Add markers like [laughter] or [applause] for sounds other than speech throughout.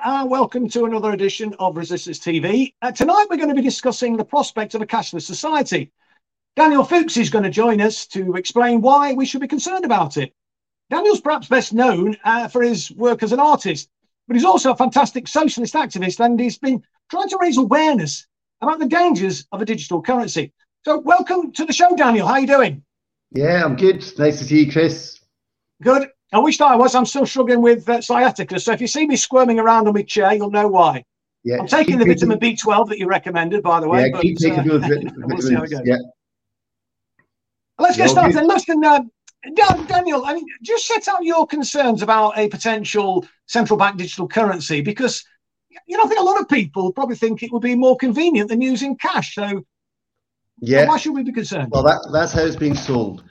Hello, and welcome to another edition of Resistance TV. Uh, tonight we're going to be discussing the prospect of a cashless society. Daniel Fooks is going to join us to explain why we should be concerned about it. Daniel's perhaps best known uh, for his work as an artist, but he's also a fantastic socialist activist and he's been trying to raise awareness about the dangers of a digital currency. So welcome to the show, Daniel. How are you doing? Yeah, I'm good. Nice to see you, Chris. Good. I wish I was. I'm still struggling with uh, sciatica. So if you see me squirming around on my chair, you'll know why. Yeah, I'm taking the vitamin B12 that you recommended, by the way. Yeah, but, keep taking uh, those [laughs] we'll it goes. Yeah. Let's get started. Listen, uh, Daniel, I mean, just set out your concerns about a potential central bank digital currency because you know I think a lot of people probably think it would be more convenient than using cash. So, yeah, why should we be concerned? Well, that, that's how it's being sold.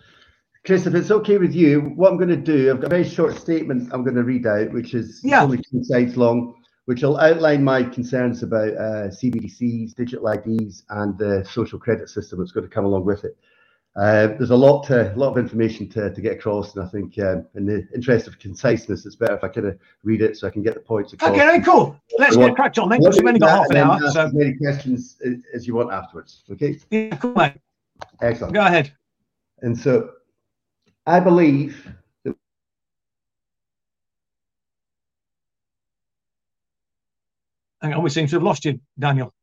Chris, if it's okay with you, what I'm going to do, I've got a very short statement I'm going to read out, which is yeah. only two slides long, which will outline my concerns about uh, CBDCs, digital IDs, and the social credit system that's going to come along with it. Uh, there's a lot to, a lot of information to, to get across, and I think um, in the interest of conciseness, it's better if I kind of read it so I can get the points across. Okay, cool. Let's so get cracked on because we've only got half an hour. So. As many questions as you want afterwards. Okay. Yeah, cool, mate. Excellent. Go ahead. And so I believe that Hang on, we seem to have lost you, Daniel.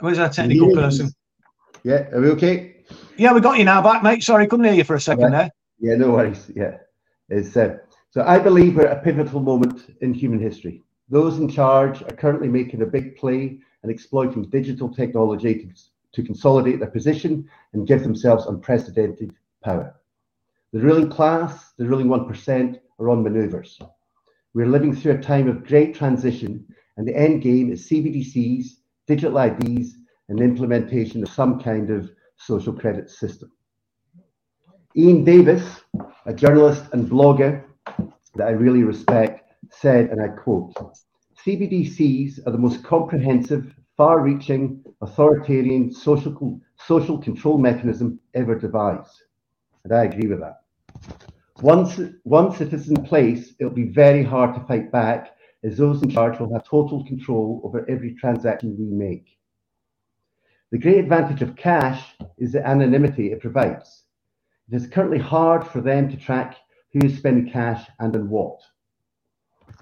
Where's our technical person? Yeah, are we okay? Yeah, we got you now back, mate. Sorry, couldn't hear you for a second yeah. there. Yeah, no worries. Yeah, it's uh, so I believe we're at a pivotal moment in human history. Those in charge are currently making a big play and exploiting digital technology to to consolidate their position and give themselves unprecedented power. The ruling class, the ruling 1%, are on manoeuvres. We're living through a time of great transition, and the end game is CBDCs, digital IDs, and implementation of some kind of social credit system. Ian Davis, a journalist and blogger that I really respect, said, and I quote, CBDCs are the most comprehensive far reaching, authoritarian social, social control mechanism ever devised. And I agree with that. Once, once it is in place, it'll be very hard to fight back, as those in charge will have total control over every transaction we make. The great advantage of cash is the anonymity it provides. It is currently hard for them to track who is spending cash and on what.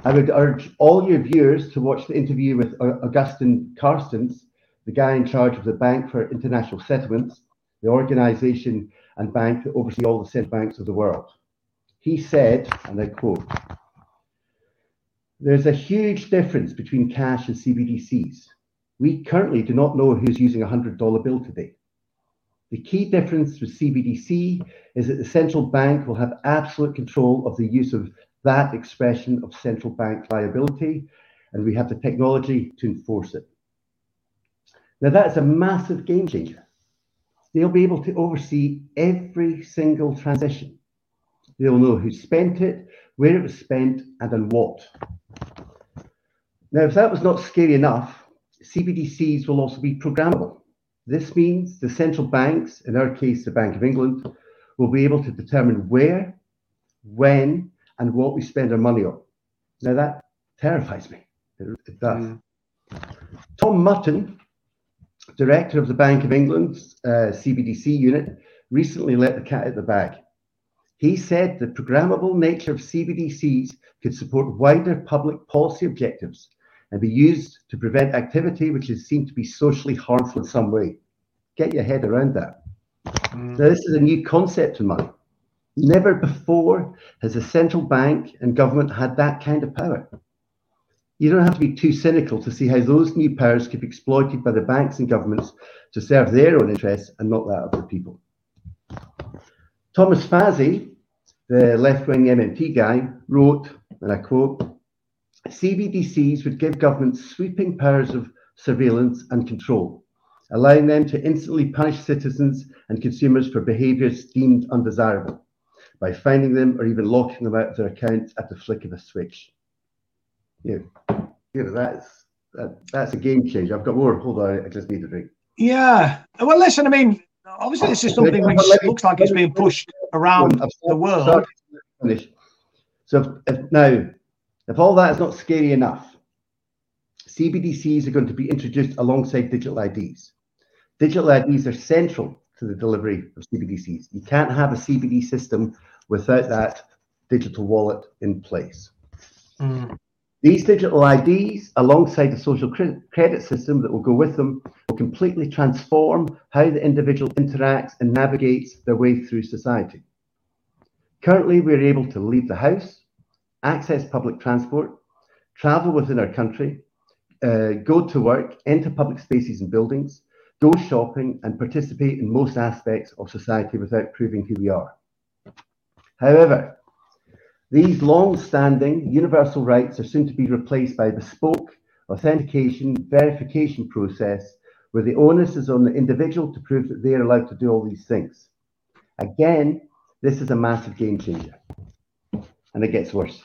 I would urge all your viewers to watch the interview with Agustin Carstens, the guy in charge of the Bank for International Settlements, the organization and bank that oversee all the central banks of the world. He said, and I quote, there's a huge difference between cash and CBDCs. We currently do not know who's using a $100 bill today. The key difference with CBDC is that the central bank will have absolute control of the use of that expression of central bank liability, and we have the technology to enforce it. Now, that's a massive game changer. They'll be able to oversee every single transition. They'll know who spent it, where it was spent, and on what. Now, if that was not scary enough, CBDCs will also be programmable. This means the central banks, in our case, the Bank of England, will be able to determine where, when, and what we spend our money on. Now that terrifies me. It, does. Mm. Tom Mutton, director of the Bank of England's uh, CBDC unit, recently let the cat out of the bag. He said the programmable nature of CBDCs could support wider public policy objectives and be used to prevent activity which is seen to be socially harmful in some way. Get your head around that. Mm. Now, this is a new concept in money. Never before has a central bank and government had that kind of power. You don't have to be too cynical to see how those new powers could be exploited by the banks and governments to serve their own interests and not that of the people. Thomas Fazi, the left wing MMT guy, wrote, and I quote, CBDCs would give governments sweeping powers of surveillance and control, allowing them to instantly punish citizens and consumers for behaviours deemed undesirable by finding them or even locking them out of their accounts at the flick of a switch. Yeah, you know that's that, that's a game changer. I've got more. Hold on, I just need a drink. Yeah. Well, listen. I mean, obviously, this is something which looks like it's being pushed around the world. So if, if, now, if all that is not scary enough, CBDCs are going to be introduced alongside digital IDs. Digital IDs are central to the delivery of CBDCs. You can't have a CBD system without that digital wallet in place. Mm. These digital IDs, alongside the social credit system that will go with them, will completely transform how the individual interacts and navigates their way through society. Currently, we're able to leave the house, access public transport, travel within our country, uh, go to work, enter public spaces and buildings, go shopping, and participate in most aspects of society without proving who we are. However, these long-standing universal rights are soon to be replaced by bespoke authentication verification process where the onus is on the individual to prove that they are allowed to do all these things. Again, this is a massive game changer. And it gets worse.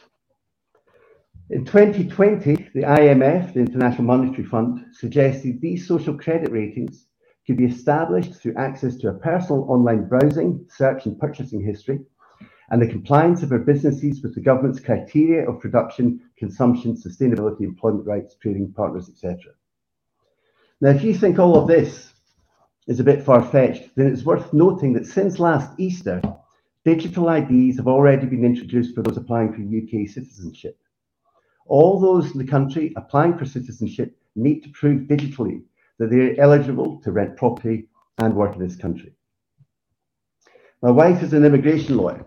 In 2020, the IMF, the International Monetary Fund, suggested these social credit ratings could be established through access to a personal online browsing, search, and purchasing history, and the compliance of our businesses with the government's criteria of production, consumption, sustainability, employment rights, trading partners, etc. Now, if you think all of this is a bit far fetched, then it's worth noting that since last Easter, digital IDs have already been introduced for those applying for UK citizenship. All those in the country applying for citizenship need to prove digitally that they're eligible to rent property and work in this country. My wife is an immigration lawyer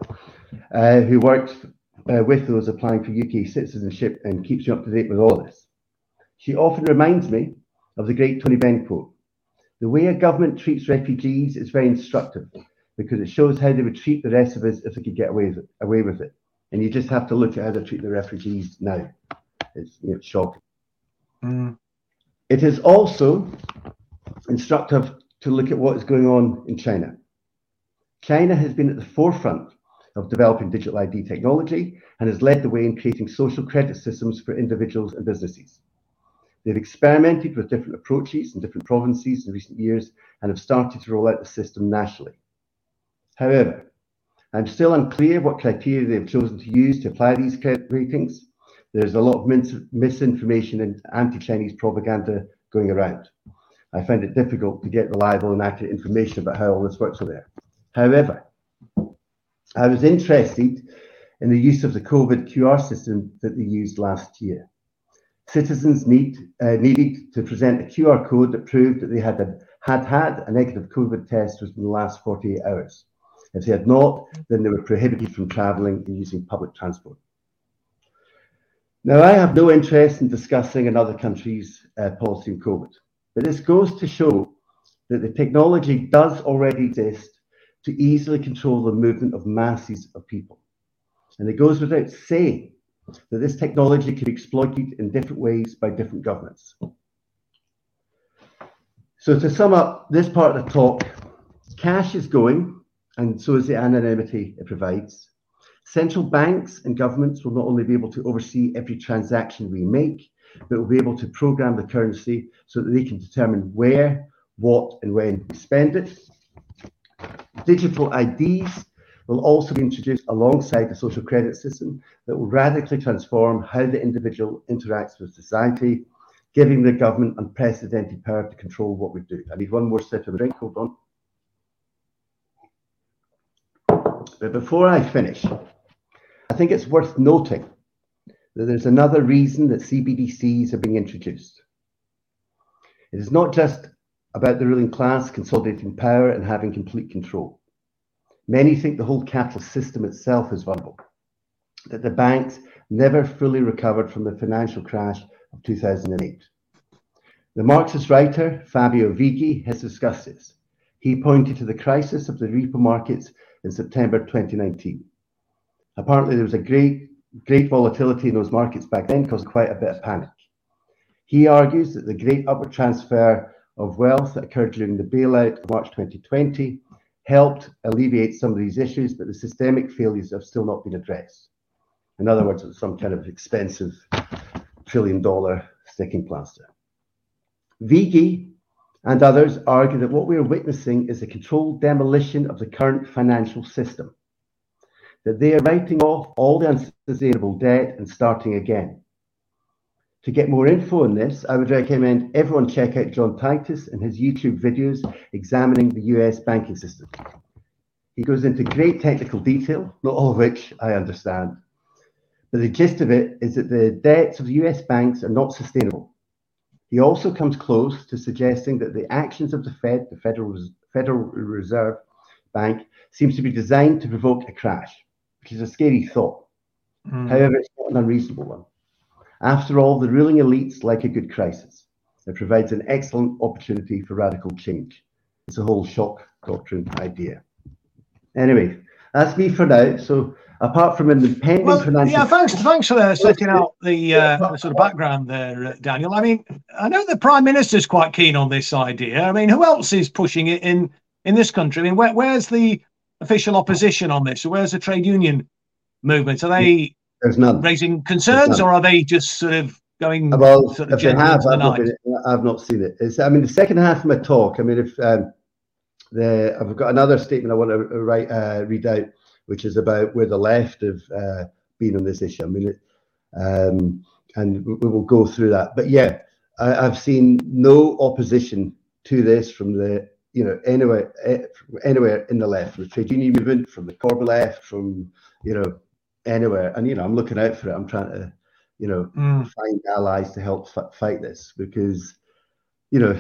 uh, who works uh, with those applying for UK citizenship and keeps me up to date with all this. She often reminds me of the great Tony Benn quote The way a government treats refugees is very instructive because it shows how they would treat the rest of us if they could get away with it. Away with it. And you just have to look at how they treat the refugees now. It's, you know, it's shocking. Mm. It is also instructive to look at what is going on in China. China has been at the forefront of developing digital ID technology and has led the way in creating social credit systems for individuals and businesses. They've experimented with different approaches in different provinces in recent years and have started to roll out the system nationally. However, I'm still unclear what criteria they've chosen to use to apply these ratings. There's a lot of mis misinformation and anti-Chinese propaganda going around. I find it difficult to get reliable and accurate information about how all this works over there. However, I was interested in the use of the COVID QR system that they used last year. Citizens need, uh, needed to present a QR code that proved that they had, a, had had a negative COVID test within the last 48 hours. If they had not, then they were prohibited from travelling and using public transport. Now, I have no interest in discussing another country's uh, policy on COVID, but this goes to show that the technology does already exist to easily control the movement of masses of people. And it goes without saying that this technology can be exploited in different ways by different governments. So to sum up this part of the talk, cash is going, and so is the anonymity it provides. Central banks and governments will not only be able to oversee every transaction we make, but will be able to program the currency so that they can determine where, what, and when we spend it, Digital IDs will also be introduced alongside the social credit system that will radically transform how the individual interacts with society, giving the government unprecedented power to control what we do. I need one more sip of drink, hold on. But before I finish, I think it's worth noting that there's another reason that CBDCs are being introduced. It is not just about the ruling class consolidating power and having complete control. Many think the whole capitalist system itself is vulnerable, that the banks never fully recovered from the financial crash of 2008. The Marxist writer Fabio Vighi has discussed this. He pointed to the crisis of the repo markets in September 2019. Apparently, there was a great, great volatility in those markets back then, causing quite a bit of panic. He argues that the great upward transfer of wealth that occurred during the bailout of March 2020 helped alleviate some of these issues, but the systemic failures have still not been addressed. In other words, it's some kind of expensive trillion dollar sticking plaster. Vighi and others argue that what we are witnessing is a controlled demolition of the current financial system. that they are writing off all the unsustainable debt and starting again. To get more info on this, I would recommend everyone check out John Titus and his YouTube videos examining the US banking system. He goes into great technical detail, not all of which I understand. But the gist of it is that the debts of the US banks are not sustainable. He also comes close to suggesting that the actions of the Fed, the Federal, Federal Reserve Bank, seems to be designed to provoke a crash, which is a scary thought. Mm. However, it's not an unreasonable one. After all, the ruling elites like a good crisis. It provides an excellent opportunity for radical change. It's a whole shock doctrine idea. Anyway, that's me for now. So apart from an impending well, financial... Yeah, thanks, thanks for setting out the, uh, the sort of background there, uh, Daniel. I mean, I know the Prime Minister's quite keen on this idea. I mean, who else is pushing it in in this country? I mean, where, where's the official opposition on this? Where's the trade union movement? Are they There's none. raising concerns, or are they just sort of going? Well, sort of if they have, I've not, been, I've not, seen it. It's, I mean, the second half of my talk. I mean, if um, the I've got another statement I want to write uh, read out, which is about where the left have uh, been on this issue. I mean, it, um, and we will go through that. But yeah, I, have seen no opposition to this from the you know anywhere anywhere in the left, from the trade union movement, from the Corbyn left, from you know anywhere. And you know, I'm looking out for it. I'm trying to you know mm. find allies to help f- fight this because you know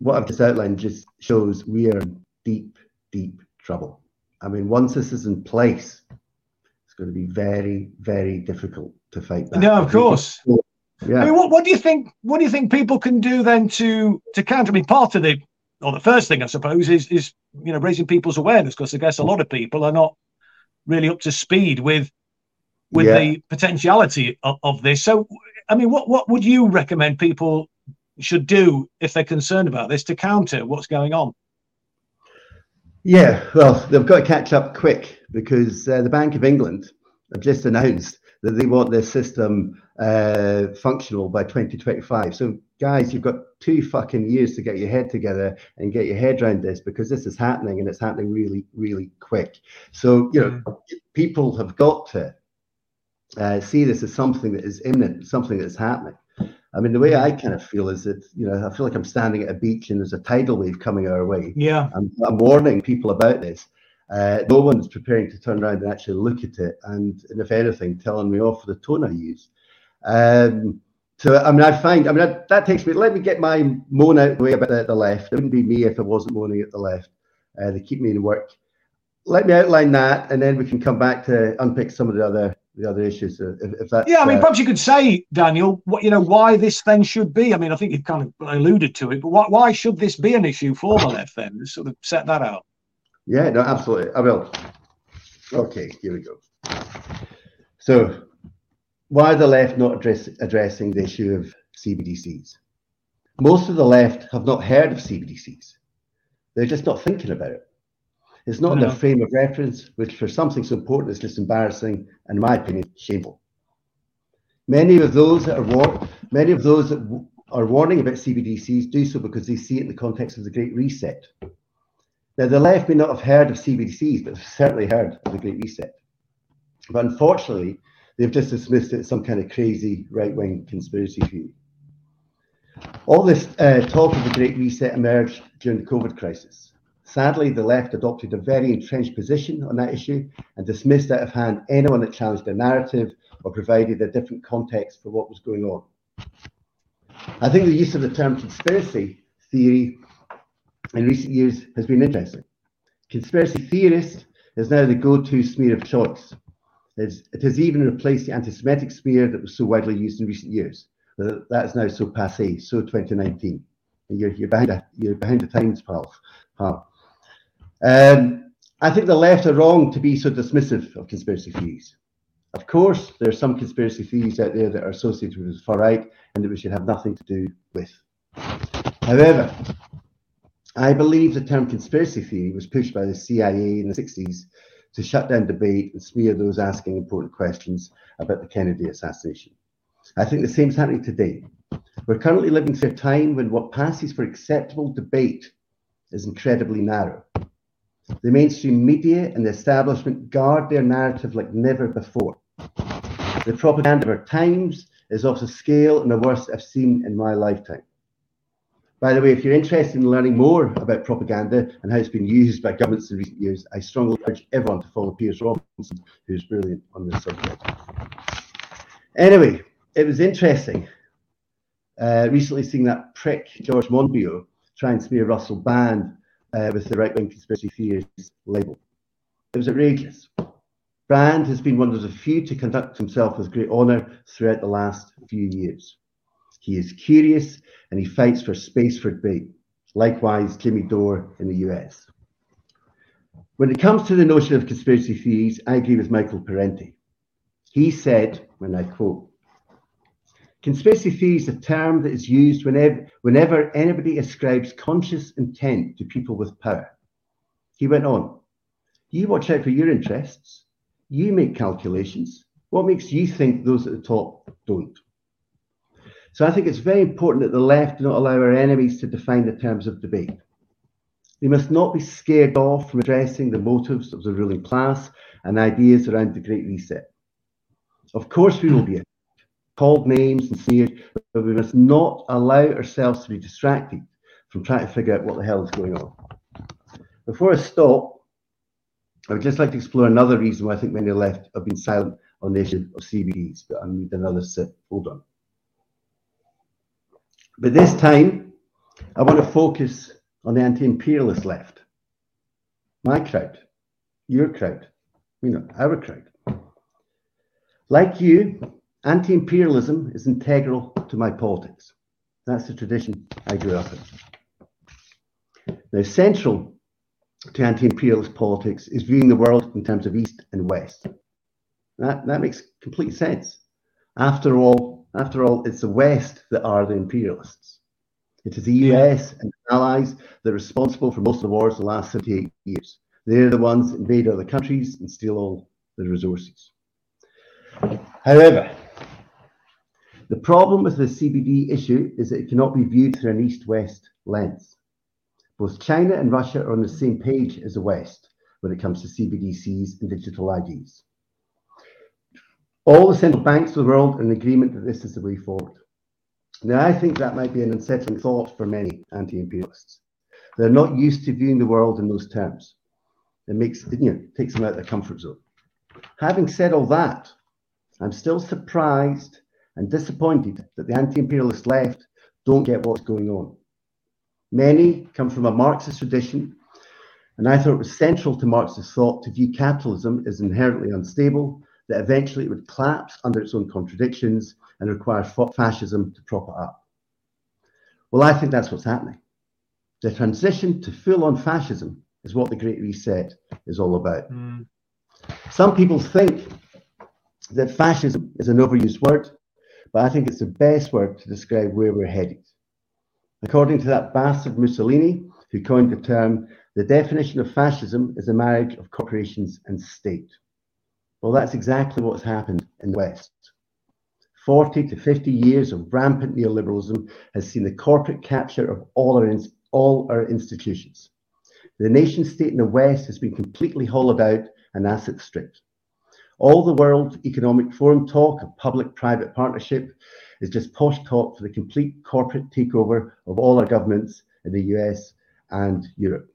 what I've just outlined just shows we are in deep, deep trouble. I mean, once this is in place, it's going to be very, very difficult to fight back. No, of course. Yeah. I mean, what, what do you think? What do you think people can do then to to counter? I mean, part of the or the first thing I suppose is is you know raising people's awareness because I guess a lot of people are not really up to speed with with yeah. the potentiality of, of this. So, I mean, what what would you recommend people should do if they're concerned about this to counter what's going on? Yeah, well, they've got to catch up quick because uh, the Bank of England have just announced that they want their system uh, functional by 2025. So, guys, you've got two fucking years to get your head together and get your head around this because this is happening and it's happening really, really quick. So, you know, mm. people have got to uh, see this as something that is imminent, something that's happening. I mean, the way I kind of feel is that, you know, I feel like I'm standing at a beach and there's a tidal wave coming our way. Yeah. I'm, I'm warning people about this. Uh, no one's preparing to turn around and actually look at it. And, and if anything, telling me off for the tone I use. Um, so, I mean, I find, I mean, that, that, takes me, let me get my moan out the way about the, the left. It wouldn't be me if I wasn't moaning at the left. Uh, they keep me in work. Let me outline that, and then we can come back to unpick some of the other the other issues. Uh, if, if that, yeah, I mean, uh, perhaps you could say, Daniel, what you know, why this then should be. I mean, I think you've kind of alluded to it, but why, why should this be an issue for the left then? Sort of set that out. Yeah, no, absolutely. I will. Okay, here we go. So, why are the left not address, addressing the issue of CBDCs? Most of the left have not heard of CBDCs. They're just not thinking about it. It's not no. their frame of reference, which for something so important is just embarrassing and, in my opinion, shameful. Many of those that are war- many of those that w- are warning about CBDCs do so because they see it in the context of the Great Reset. Now, the left may not have heard of CBDCs, but have certainly heard of the Great Reset. But unfortunately, they've just dismissed it as some kind of crazy right-wing conspiracy theory. All this uh, talk of the Great Reset emerged during the COVID crisis. Sadly, the left adopted a very entrenched position on that issue and dismissed out of hand anyone that challenged their narrative or provided a different context for what was going on. I think the use of the term conspiracy theory in recent years has been interesting. Conspiracy theorist is now the go to smear of choice. It has even replaced the anti Semitic smear that was so widely used in recent years. That is now so passe, so 2019. You're, you're, behind, a, you're behind the times, pal. Um, I think the left are wrong to be so dismissive of conspiracy theories. Of course, there are some conspiracy theories out there that are associated with the far right and that we should have nothing to do with. However, I believe the term conspiracy theory was pushed by the CIA in the 60s to shut down debate and smear those asking important questions about the Kennedy assassination. I think the same is happening today. We're currently living through a time when what passes for acceptable debate is incredibly narrow. The mainstream media and the establishment guard their narrative like never before. The propaganda of our times is of a scale and the worst I've seen in my lifetime. By the way, if you're interested in learning more about propaganda and how it's been used by governments in recent years, I strongly urge everyone to follow Piers Robinson, who's brilliant on this subject. Anyway, it was interesting uh, recently seeing that prick George Monbiot try and smear Russell Brand uh, with the right wing conspiracy theories label. It was outrageous. Brand has been one of the few to conduct himself with great honour throughout the last few years. He is curious and he fights for space for debate. Likewise, Jimmy Dore in the US. When it comes to the notion of conspiracy theories, I agree with Michael Parenti. He said, when I quote, Conspiracy theory is a term that is used whenever, whenever anybody ascribes conscious intent to people with power. He went on, You watch out for your interests, you make calculations. What makes you think those at the top don't? So I think it's very important that the left do not allow our enemies to define the terms of debate. They must not be scared off from addressing the motives of the ruling class and ideas around the Great Reset. Of course, we will be called names and sneered, but we must not allow ourselves to be distracted from trying to figure out what the hell is going on. Before I stop, I would just like to explore another reason why I think many left have been silent on the issue of CBDs, but I need another sip. Hold on. But this time, I want to focus on the anti imperialist left. My crowd, your crowd, you know, our crowd. Like you, anti imperialism is integral to my politics. That's the tradition I grew up in. Now, central to anti imperialist politics is viewing the world in terms of East and West. That, that makes complete sense. After all, after all, it's the West that are the imperialists. It is the US and allies that are responsible for most of the wars of the last 78 years. They're the ones that invade other countries and steal all the resources. However, the problem with the CBD issue is that it cannot be viewed through an east west lens. Both China and Russia are on the same page as the West when it comes to CBDCs and digital IDs. All the central banks of the world are in agreement that this is the way forward. Now, I think that might be an unsettling thought for many anti imperialists. They're not used to viewing the world in those terms. It makes you know, takes them out of their comfort zone. Having said all that, I'm still surprised and disappointed that the anti imperialist left don't get what's going on. Many come from a Marxist tradition, and I thought it was central to Marxist thought to view capitalism as inherently unstable that eventually it would collapse under its own contradictions and require fascism to prop it up. Well, I think that's what's happening. The transition to full on fascism is what the Great Reset is all about. Mm. Some people think that fascism is an overused word, but I think it's the best word to describe where we're headed. According to that bastard Mussolini, who coined the term, the definition of fascism is a marriage of corporations and state. Well, that's exactly what's happened in the West. 40 to 50 years of rampant neoliberalism has seen the corporate capture of all our, all our institutions. The nation state in the West has been completely hollowed out and asset stripped. All the World Economic Forum talk of public private partnership is just posh talk for the complete corporate takeover of all our governments in the US and Europe.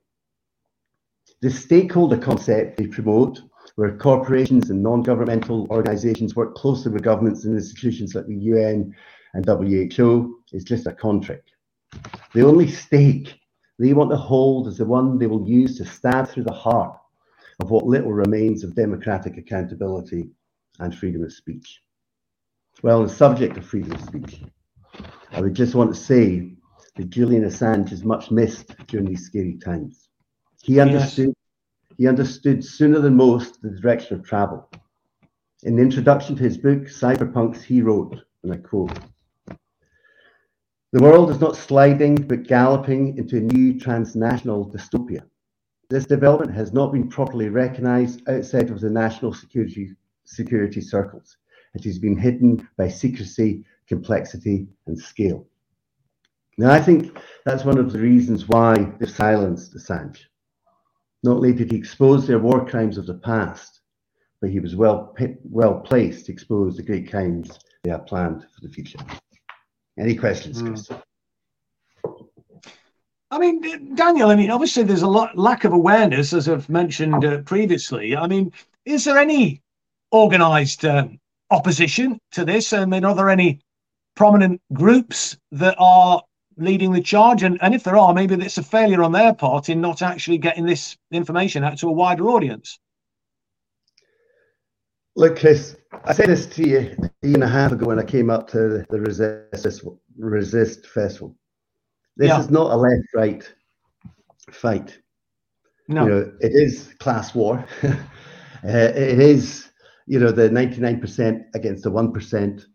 The stakeholder concept they promote where corporations and non-governmental organizations work closely with governments and institutions like the UN and WHO is just a contract. The only stake they want to hold is the one they will use to stab through the heart of what little remains of democratic accountability and freedom of speech. Well, on the subject of freedom of speech, I would just want to say that Julian Assange is much missed during these scary times. He understood he understood sooner than most the direction of travel. In the introduction to his book, Cypherpunks, he wrote, and I quote, The world is not sliding, but galloping into a new transnational dystopia. This development has not been properly recognized outside of the national security, security circles. It has been hidden by secrecy, complexity, and scale. Now, I think that's one of the reasons why they've silenced Assange. Not only did he expose their war crimes of the past, but he was well well placed to expose the great crimes they have planned for the future. Any questions, hmm. Chris? I mean, Daniel, I mean, obviously there's a lot lack of awareness, as I've mentioned uh, previously. I mean, is there any organized um, opposition to this? I mean, are there any prominent groups that are leading the charge? And, and if there are, maybe it's a failure on their part in not actually getting this information out to a wider audience. Look, Chris, I said this to you a year and a half ago when I came up to the Resist, Resist Festival. This yeah. is not a left-right fight. No, you know, it is class war. [laughs] uh, it is, you know, the ninety-nine percent against the one percent.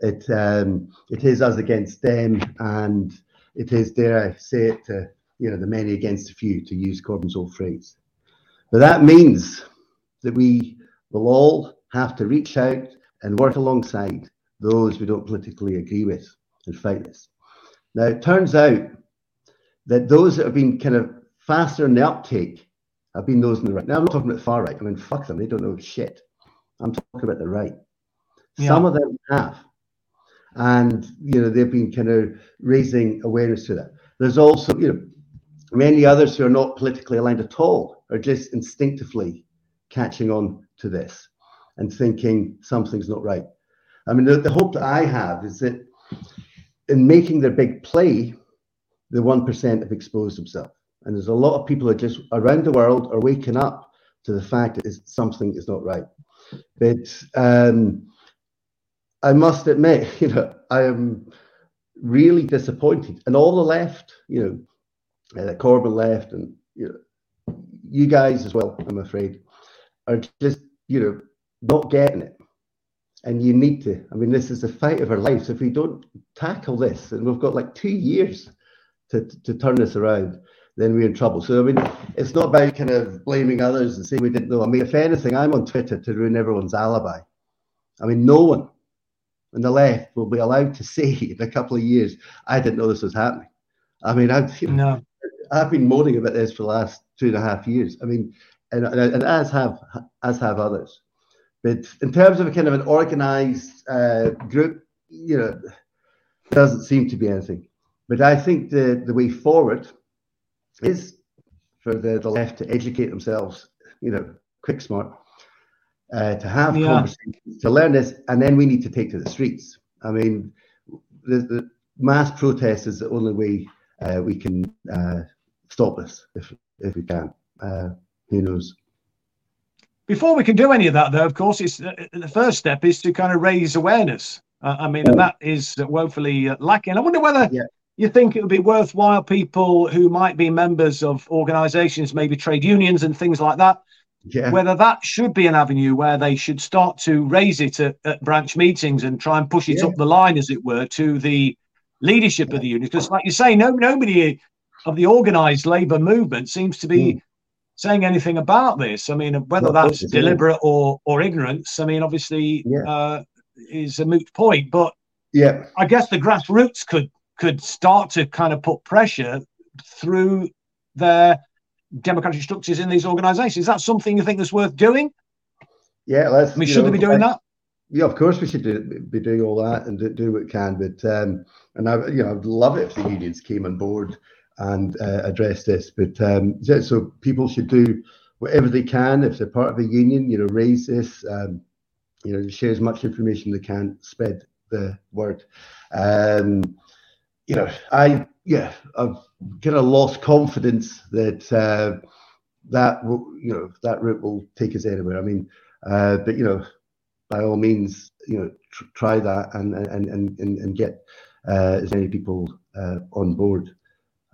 It um, it is us against them, and it is, dare I say it, to, you know, the many against the few, to use Corbyn's old phrase. But that means that we will all have to reach out and work alongside those we don't politically agree with and fight this. Now, it turns out that those that have been kind of faster in the uptake have been those in the right. Now, I'm not talking about the far right. I mean, fuck them. They don't know shit. I'm talking about the right. Yeah. Some of them have. And, you know, they've been kind of raising awareness to that. There's also, you know, many others who are not politically aligned at all are just instinctively catching on to this and thinking something's not right. I mean, the, the hope that I have is that in making their big play, the 1% have exposed themselves. And there's a lot of people are just around the world are waking up to the fact that something is not right. But um, I must admit, [laughs] you know, I am really disappointed. And all the left, you know, uh, Corbyn left, and you know, you guys as well, I'm afraid, are just, you know, not getting it and you need to. I mean, this is the fight of our lives. If we don't tackle this, and we've got like two years to, to turn this around, then we're in trouble. So, I mean, it's not about kind of blaming others and saying we didn't know. I mean, if anything, I'm on Twitter to ruin everyone's alibi. I mean, no one on the left will be allowed to say [laughs] in a couple of years, I didn't know this was happening. I mean, I've, no. I've been moaning about this for the last two and a half years. I mean, and, and as have as have others. But in terms of a kind of an organized uh, group, you know, doesn't seem to be anything. But I think the, the way forward is for the, the left to educate themselves, you know, quick smart, uh, to have yeah. conversations, to learn this, and then we need to take to the streets. I mean, the, the mass protest is the only way uh, we can uh, stop this, if if we can. Uh, who knows? Before we can do any of that, though, of course, it's uh, the first step is to kind of raise awareness. Uh, I mean, and that is woefully uh, lacking. I wonder whether yeah. you think it would be worthwhile people who might be members of organisations, maybe trade unions and things like that, yeah. whether that should be an avenue where they should start to raise it at, at branch meetings and try and push it yeah. up the line, as it were, to the leadership of the union. Because, like you say, no nobody of the organised labour movement seems to be. Mm saying anything about this. I mean, whether that's deliberate or or ignorance, I mean, obviously yeah. uh, is a moot point. But yeah, I guess the grassroots could could start to kind of put pressure through their democratic structures in these organisations. Is that something you think is worth doing? Yeah, let's. I mean, should know, they be doing I, that? Yeah, of course we should do, be doing all that and do, do what we can. But um, and I, you know, I'd love it if the unions came on board and uh, address this. But um, so people should do whatever they can if they're part of a union. You know, raise this. Um, you know, share as much information they can, spread the word. Um, you know, I yeah, I've kind of lost confidence that uh, that you know that route will take us anywhere. I mean, uh, but you know, by all means, you know, tr- try that and and and and, get uh, as many people uh, on board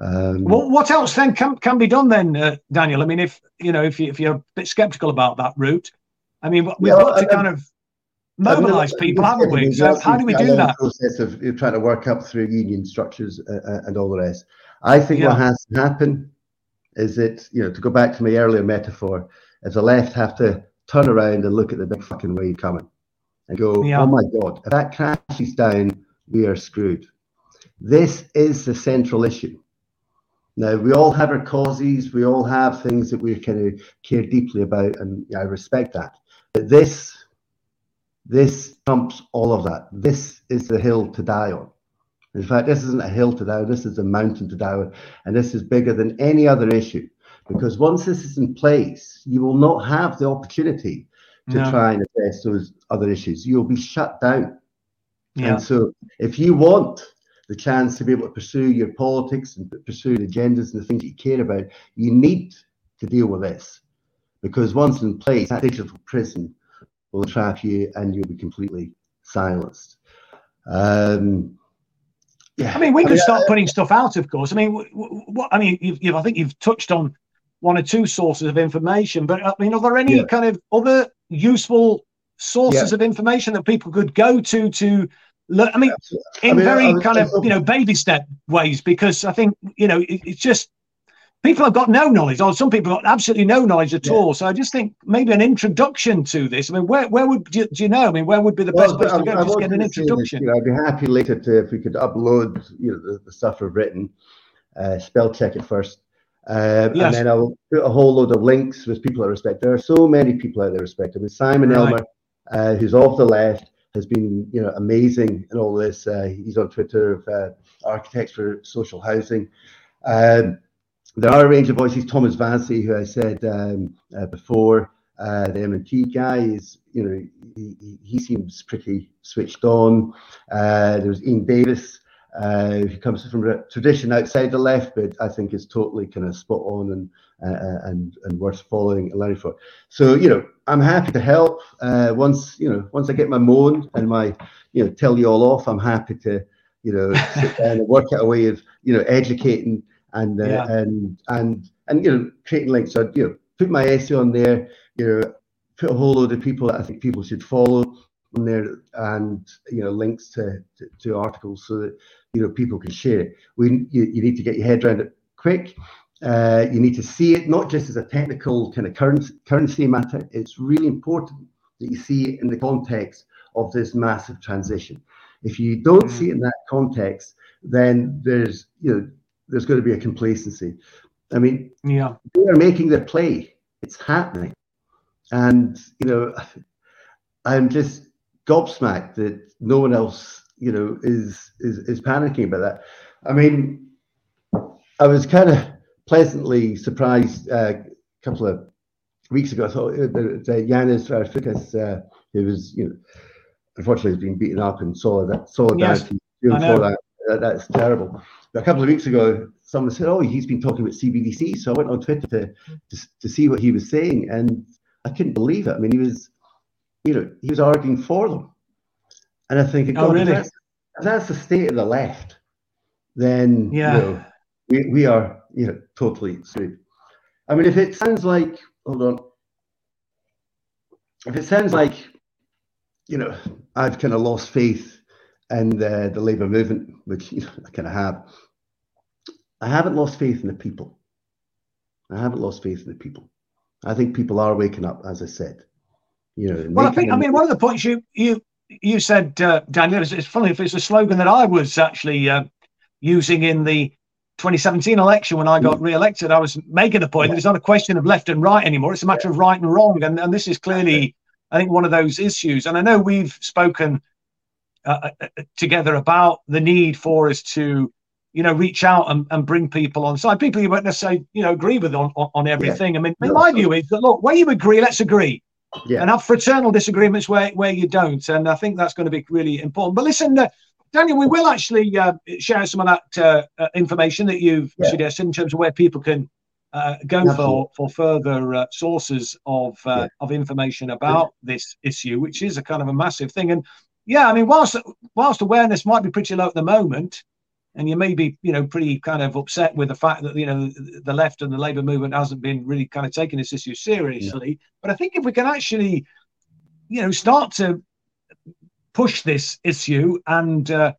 um, well, what else then can, can be done then, uh, Daniel? I mean, if you know, if you if you're a bit sceptical about that route, I mean, we've yeah, got to kind of mobilise I mean, people, haven't we? So how do we do that? Process of trying to work up through union structures uh, uh, and all the rest. I think yeah. what has to happen is that you know, to go back to my earlier metaphor, is the left have to turn around and look at the big fucking wave coming and go, yeah. oh my god, if that crashes down, we are screwed. This is the central issue Now we all have our causes, we all have things that we kind of care deeply about, and I respect that. But this, this trumps all of that. This is the hill to die on. In fact, this isn't a hill to die on, this is a mountain to die on, and this is bigger than any other issue. Because once this is in place, you will not have the opportunity to no. try and address those other issues. You'll be shut down. Yeah. And so if you want the chance to be able to pursue your politics and pursue the agendas and the things that you care about, you need to deal with this. Because once in place, that digital prison will trap you and you'll be completely silenced. Um, yeah. I mean, we could I mean, start uh, putting stuff out, of course. I mean, what I mean, you've, you've, I think you've touched on one or two sources of information, but I mean, are there any yeah. kind of other useful sources yeah. of information that people could go to to look? I mean, in I mean, very was, kind of you know baby step ways, because I think you know it, it's just people have got no knowledge, or some people have got absolutely no knowledge at yeah. all. So I just think maybe an introduction to this. I mean, where where would do you, do you know? I mean, where would be the well, best place to go? I, just get an introduction. This, you know, I'd be happy later to if we could upload you know the, the stuff we've written, uh, spell check it first. Um, yes. And then I'll put a whole load of links with people I respect. There are so many people out there respect. I mean, Simon right. Elmer, uh, who's off the left, has been you know amazing in all this. Uh, he's on Twitter of uh, Architects for Social Housing. Um, there are a range of voices. Thomas Fazi, who I said um, uh, before, uh, the MMT guy is, you know, he, he seems pretty switched on. Uh, there's Ian Davis, uh, who comes from a tradition outside the left, but I think is totally kind of spot on and and and worth following and learning for. So you know, I'm happy to help. Uh, once you know, once I get my moan and my you know tell you all off, I'm happy to you know sit down and work out a way of you know educating and uh, yeah. and and and you know creating links. So you know, put my essay on there. You know, put a whole load of people that I think people should follow on there, and you know, links to, to, to articles so that you know people can share it. We you, you need to get your head around it quick. Uh, you need to see it not just as a technical kind of currency, currency matter. It's really important that you see it in the context of this massive transition. If you don't see it in that context, then there's you know there's going to be a complacency. I mean, yeah, they are making their play. It's happening, and you know, I'm just gobsmacked that no one else, you know, is is is panicking about that. I mean, I was kind of pleasantly surprised uh, a couple of weeks ago. I thought uh, uh, Yanis Varoufakis, uh, who was, you know, unfortunately has been beaten up in solid, solidarity yes, that. that. That's terrible a couple of weeks ago, someone said, "Oh, he's been talking about CBDC." So I went on Twitter to, to, to see what he was saying, and I couldn't believe it. I mean, he was, you know, he was arguing for them, and I think, oh, really? That's, that's the state of the left. Then, yeah, you know, we, we are, you know, totally screwed. I mean, if it sounds like, hold on, if it sounds like, you know, I've kind of lost faith in the, the Labour movement, which you know, I kind of have. I haven't lost faith in the people. I haven't lost faith in the people. I think people are waking up, as I said. You know. Well, I think I mean one of the points you you you said, uh, Daniel, it's, it's funny if it's a slogan that I was actually uh, using in the 2017 election when I got mm. re-elected. I was making the point that it's not a question of left and right anymore; it's a matter of right and wrong, and and this is clearly, I think, one of those issues. And I know we've spoken uh, uh, uh together about the need for us to you know, reach out and, and bring people on side. People you won't necessarily, you know, agree with on, on, on everything. Yeah. I mean, no, my view is that look, where you agree, let's agree. Yeah. And have fraternal disagreements where, where you don't. And I think that's going to be really important. But listen, uh, Daniel, we will actually uh, share some of that uh, uh information that you've yeah. suggested in terms of where people can uh, go for, for further uh, sources of yeah. of information about this issue, which is a kind of a massive thing. And yeah, I mean, whilst whilst awareness might be pretty low at the moment, and you may be, you know, pretty kind of upset with the fact that you know the left and the Labour movement hasn't been really kind of taking this issue seriously. Yeah. But I think if we can actually, you know, start to push this issue and uh,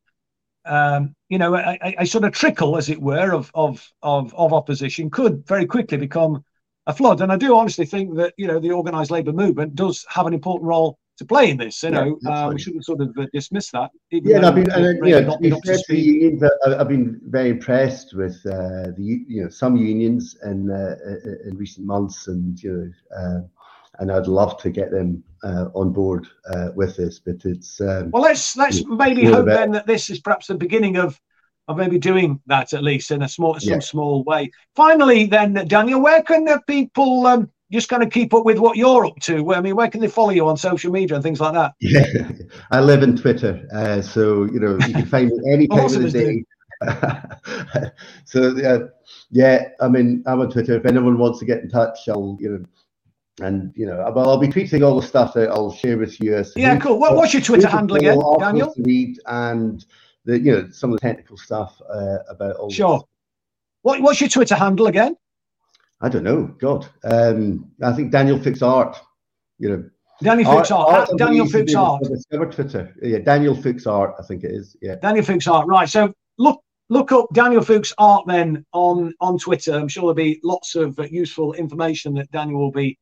um, you know, a, a, sort of trickle, as it were, of, of of of opposition could very quickly become a flood. And I do honestly think that you know the organised labour movement does have an important role to play in this. You Yeah, know, uh, we shouldn't sort of uh, dismiss that. Yeah, I've been, and, uh, really you know, not to be been up to fair to the unions, I- I've been very impressed with uh, the you know some unions in uh, in recent months, and you know, uh, and I'd love to get them uh, on board uh, with this, but it's um, Well, let's let's maybe hope then that this is perhaps the beginning of of maybe doing that at least in a small some Yeah. small way. Finally, then Daniel, where can the people um, just kind of keep up with what you're up to? Where I mean, where can they follow you on social media and things like that? Yeah, I live in Twitter, uh, so you know you can find me [laughs] any time Most of the day. [laughs] so uh, yeah, I mean I'm on Twitter. If anyone wants to get in touch, I'll you know, and you know, well, I'll be tweeting all the stuff that I'll share with you. As Yeah, cool. What, what's your Twitter handle again, Daniel? to read, and the you know some of the technical stuff uh, about all. this. Sure. What, what's your Twitter handle again? I don't know. God, um, I think Daniel Fix Art. You know, Daniel Fooks Art. Art, Daniel Fooks Art. Discover Twitter. Yeah, Daniel Fix Art. I think it is. Yeah. Daniel Fooks Art. Right. So look look up Daniel Fooks Art then on on Twitter. I'm sure there'll be lots of uh, useful information that Daniel will be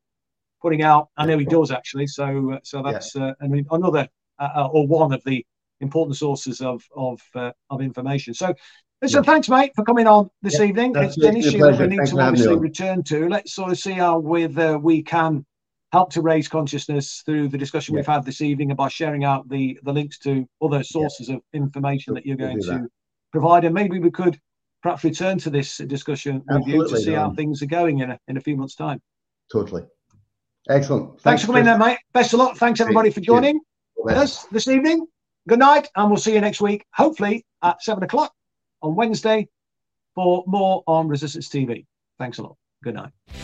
putting out. I know he does actually. So uh, so that's uh, I mean another uh, uh, or one of the important sources of of uh, of information. So. Listen, Yeah. thanks, mate, for coming on this Yeah, evening. It's an it's been a issue that we need Thanks to for having me obviously return to. Let's sort of see how with uh, we can help to raise consciousness through the discussion Yeah. we've had this evening and by sharing out the the links to other sources of information that you're We'll going to that. provide and maybe we could perhaps return to this discussion with you to Absolutely, see how things are going in a, in a few months time Totally. Excellent. thanks, for coming Chris. in mate best of luck thanks everybody for joining best. us this evening good night and we'll see you next week hopefully at seven o'clock on wednesday for more on resistance tv thanks a lot good night